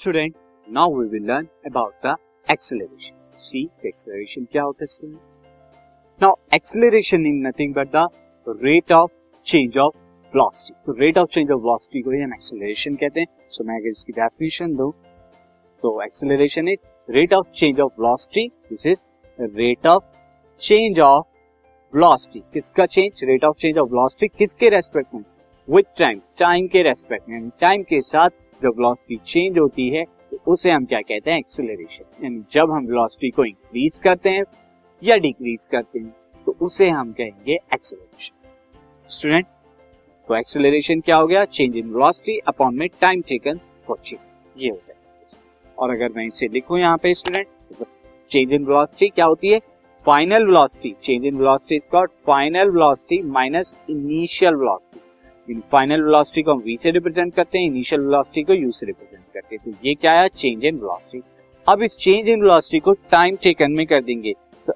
Student now we will learn about the acceleration see acceleration क्या होता है student now acceleration is nothing but the rate of change of velocity तो rate of change of velocity को ही हम acceleration कहते हैं। सो so, मैं अगर इसकी डेफिनेशन दूँ तो acceleration is rate of change of velocity this is rate of change of velocity किसका change rate of change of velocity किसके रेस्पेक्ट में? विथ टाइम टाइम के रेस्पेक्ट में. टाइम के साथ जब वेलोसिटी चेंज होती है तो उसे हम क्या कहते हैं? एक्सेलरेशन यानी जब हम वेलोसिटी को इंक्रीज करते हैं या डिक्रीज करते हैं तो उसे हम कहेंगे एक्सेलरेशन स्टूडेंट तो एक्सेलरेशन क्या हो गया? चेंज इन वेलोसिटी अपॉन में टाइम टेकन फॉर चेंज ये है और अगर मैं इसे लिखूं यहाँ पे स्टूडेंट चेंज इन वेलोसिटी क्या होती है? Final velocity change in velocity is called final velocity minus initial velocity final velocity को हम वी से रिप्रेजेंट करते हैं इनिशियल वेलोसिटी को यू से रिप्रेजेंट करते हैं। तो ये क्या है? चेंज इन वेलोसिटी अब इस चेंज इन वेलोसिटी को टाइम टेकन में कर देंगे। तो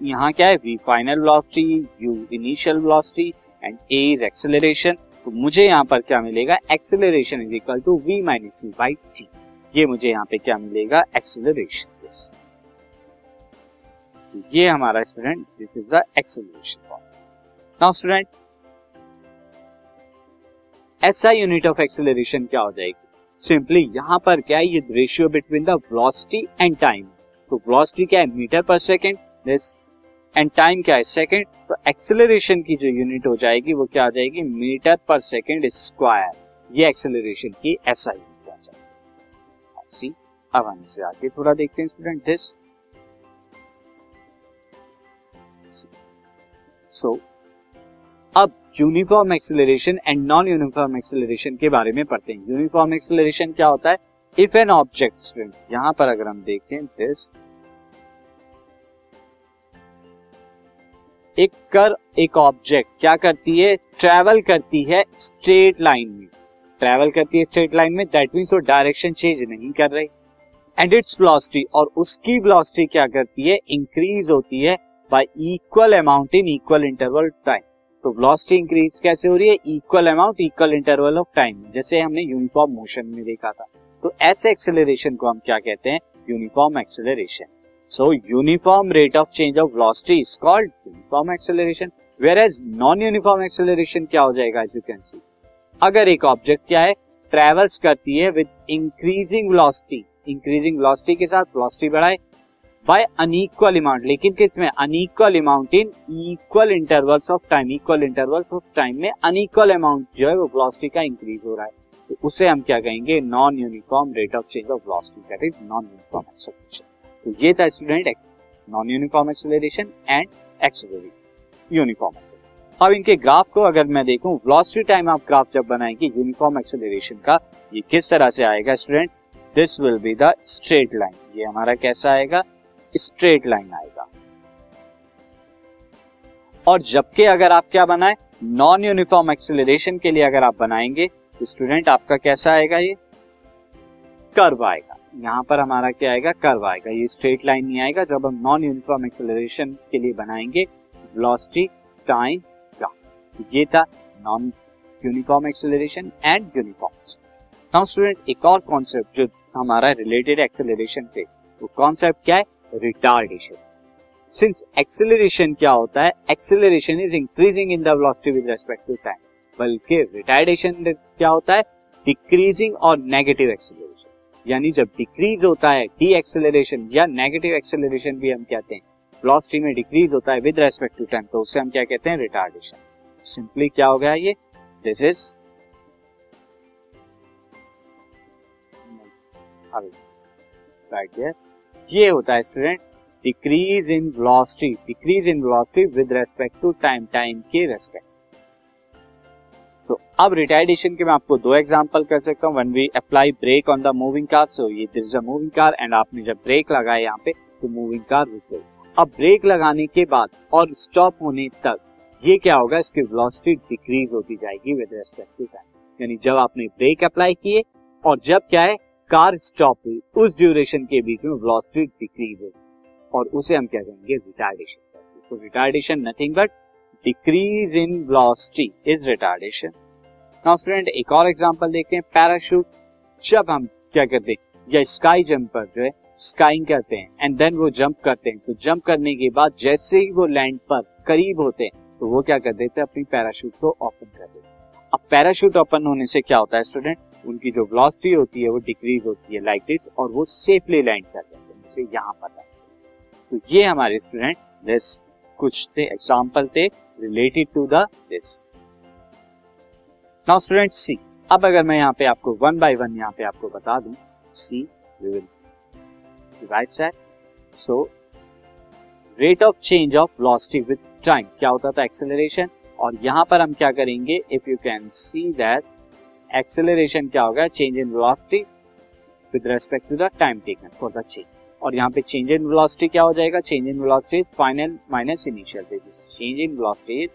यहाँ क्या है? V final velocity U initial velocity and A is acceleration तो मुझे यहाँ पर क्या मिलेगा? Acceleration is equal to V minus U by T ये मुझे यहाँ पे क्या मिलेगा? एक्सेलरेशन ये हमारा student this is the acceleration now student ऐसा यूनिट ऑफ़ एक्सेलरेशन क्या हो जाएगी? सिंपली यहाँ पर क्या है? ये ratio between the velocity and time तो वेलोसिटी क्या है? Metre per second and time क्या है? सेकेंड तो एक्सेलरेशन की जो यूनिट हो जाएगी, वो क्या आ जाएगी? मीटर पर सेकेंड स्क्वायर ये एक्सेलरेशन की ऐसा यूनिट आ जाएगी. सी अब हम इसे आगे थोड़ा देखते हैं स्टूडेंट दिस सो अब uniform acceleration and non uniform acceleration के बारे में पढ़ते हैं। यूनिफॉर्म एक्सेलरेशन क्या होता है? इफ़ एन ऑब्जेक्ट स्टूडेंट यहाँ पर अगर हम देखें दिस एक कर, एक ऑब्जेक्ट क्या करती है? ट्रेवल करती है स्ट्रेट लाइन में। ट्रेवल करती है स्ट्रेट लाइन में दैट मीन्स वो डायरेक्शन चेंज नहीं कर रही। एंड इट्स वेलोसिटी और उसकी वेलोसिटी क्या करती है? इंक्रीज होती है by equal amount in equal interval time तो वेलोसिटी इंक्रीज कैसे हो रही है? Equal amount equal interval of time जैसे हमने यूनिफॉर्म मोशन में देखा था। तो ऐसे एक्सेलरेशन को हम क्या कहते हैं? Uniform acceleration so uniform rate of change of velocity is called uniform acceleration whereas non uniform acceleration क्या हो जाएगा एज यू कैन सी अगर एक ऑब्जेक्ट क्या है? ट्रेवल्स करती है with increasing velocity increasing velocity के साथ वेलोसिटी बढ़ाए बाय अनइक्वल अमाउंट लेकिन किसमें unequal amount in equal intervals of time equal intervals of time में अनइक्वल अमाउंट जो है वो वेलोसिटी का इंक्रीज हो रहा है। तो उसे हम क्या कहेंगे? Non uniform rate of change of velocity that is non uniform acceleration तो ये था student non uniform acceleration and acceleration uniform अब इनके ग्राफ को अगर मैं देखूँ वेलोसिटी टाइम आप ग्राफ जब बनाएँगे यूनिफॉर्म एक्सेलरेशन का, ये किस तरह से आएगा student this will be the straight line ये हमारा कैसा आएगा? स्ट्रेट लाइन आएगा। और जबकि अगर आप क्या बनाए नॉन यूनिफॉर्म एक्सेलरेशन के लिए अगर आप बनाएँगे तो स्टूडेंट आपका कैसा आएगा ये? कर्व आएगा। यहाँ पर हमारा क्या आएगा? कर्व आएगा। ये स्ट्रेट लाइन नहीं आएगा। जब हम नॉन यूनिफॉर्म एक्सेलरेशन के लिए बनाएँगे वेलोसिटी टाइम ये था non uniform acceleration and uniform student एक और कॉन्सेप्ट जो हमारा रिलेटेड एक्सेलरेशन थे वो कॉन्सेप्ट क्या है? रिटार्डेशन सिंस एक्सेलरेशन क्या होता है? Acceleration is increasing in the velocity with respect to time बल्कि रिटार्डेशन क्या होता है? डिक्रीजिंग और नेगेटिव एक्सेलरेशन यानी जब डिक्रीज होता है डी एक्सेलरेशन या नेगेटिव एक्सेलरेशन भी हम कहते हैं? वेलोसिटी में डिक्रीज होता है विद रेस्पेक्ट टू टाइम तो उससे हम क्या कहते हैं? रिटार्डेशन सिंपली क्या हो गया ये? दिस इज़ राइट देयर ये होता है student decrease in velocity decrease in velocity with respect to time time के रेस्पेक्ट सो अब रिटायर्डेशन के मैं आपको दो एग्जांपल कर सकता हूँ. When we apply brake on the moving car so ये this is a moving car and आपने जब ब्रेक लगाया यहाँ पे तो मूविंग कार रुक गई. अब ब्रेक लगाने के बाद और स्टॉप होने तक, ये क्या होगा? इसकी वेलोसिटी डिक्रीज होती जाएगी विद रेस्पेक्ट टू टाइम यानी जब आपने ब्रेक अप्लाई किए, और जब क्या है? कार स्टॉप हुई, उस ड्यूरेशन के बीच में वेलोसिटी डिक्रीज होगी और उसे हम क्या कहेंगे? रिटार्डेशन तो retardation nothing but decrease in velocity is retardation now student एक और एग्जांपल देखते हैं पैराशूट जब हम क्या करते हैं? या स्काई जंपर जो है स्काइंग करते हैं एंड देन वो जंप करते हैं। तो जंप करने के बाद जैसे ही वो लैंड पर करीब होते हैं तो वो क्या कर देते हैं? अपनी पैराशूट को ओपन कर देते हैं। अब पैराशूट ओपन होने से क्या होता है स्टूडेंट उनकी जो वेलोसिटी होती है, वो डिक्रीज होती है लाइक दिस और वो सेफली लैंड कर देते हैं जैसे यहाँ पर तो ये हमारे स्टूडेंट दिस कुछ थे एग्ज़ाम्पल थे related to the this now student see अब अगर मैं यहाँ पे आपको वन बाय वन यहाँ पे आपको बता दूँ see we will revise that so rate of change of velocity with time क्या होता था एक्सेलरेशन और यहाँ पर हम क्या करेंगे? If you can see that acceleration क्या होगा? Change in velocity with respect to the time taken for the change और यहाँ पे चेंज इन वेलोसिटी क्या हो जाएगा? Change in velocity is final minus initial change in velocity is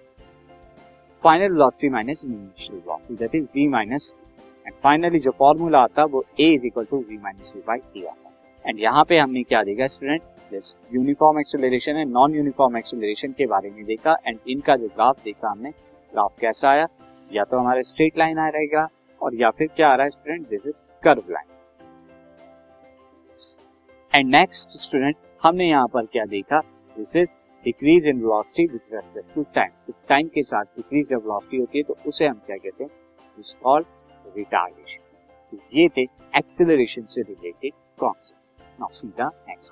final velocity minus initial velocity that is v minus and finally जो formula आता है वो a is equal to v minus u by t आता है. And यहाँ पे हमने क्या देखा स्टूडेंट दिस यूनिफॉर्म एक्सेलरेशन है नॉन यूनिफॉर्म एक्सेलरेशन के बारे में देखा एंड इनका जो ग्राफ देखा हमने ग्राफ कैसा आया? या तो हमारा स्ट्रेट लाइन आ रहेगा और या फिर क्या आ रहा है student this is curve line and next student हमने यहाँ पर क्या देखा? This is decrease in velocity with respect to time time के साथ डिक्रीज जब वेलोसिटी होती है तो उसे हम क्या कहते हैं? इज़ कॉल्ड रिटार्डेशन ये थे एक्सेलरेशन से related concept now see the next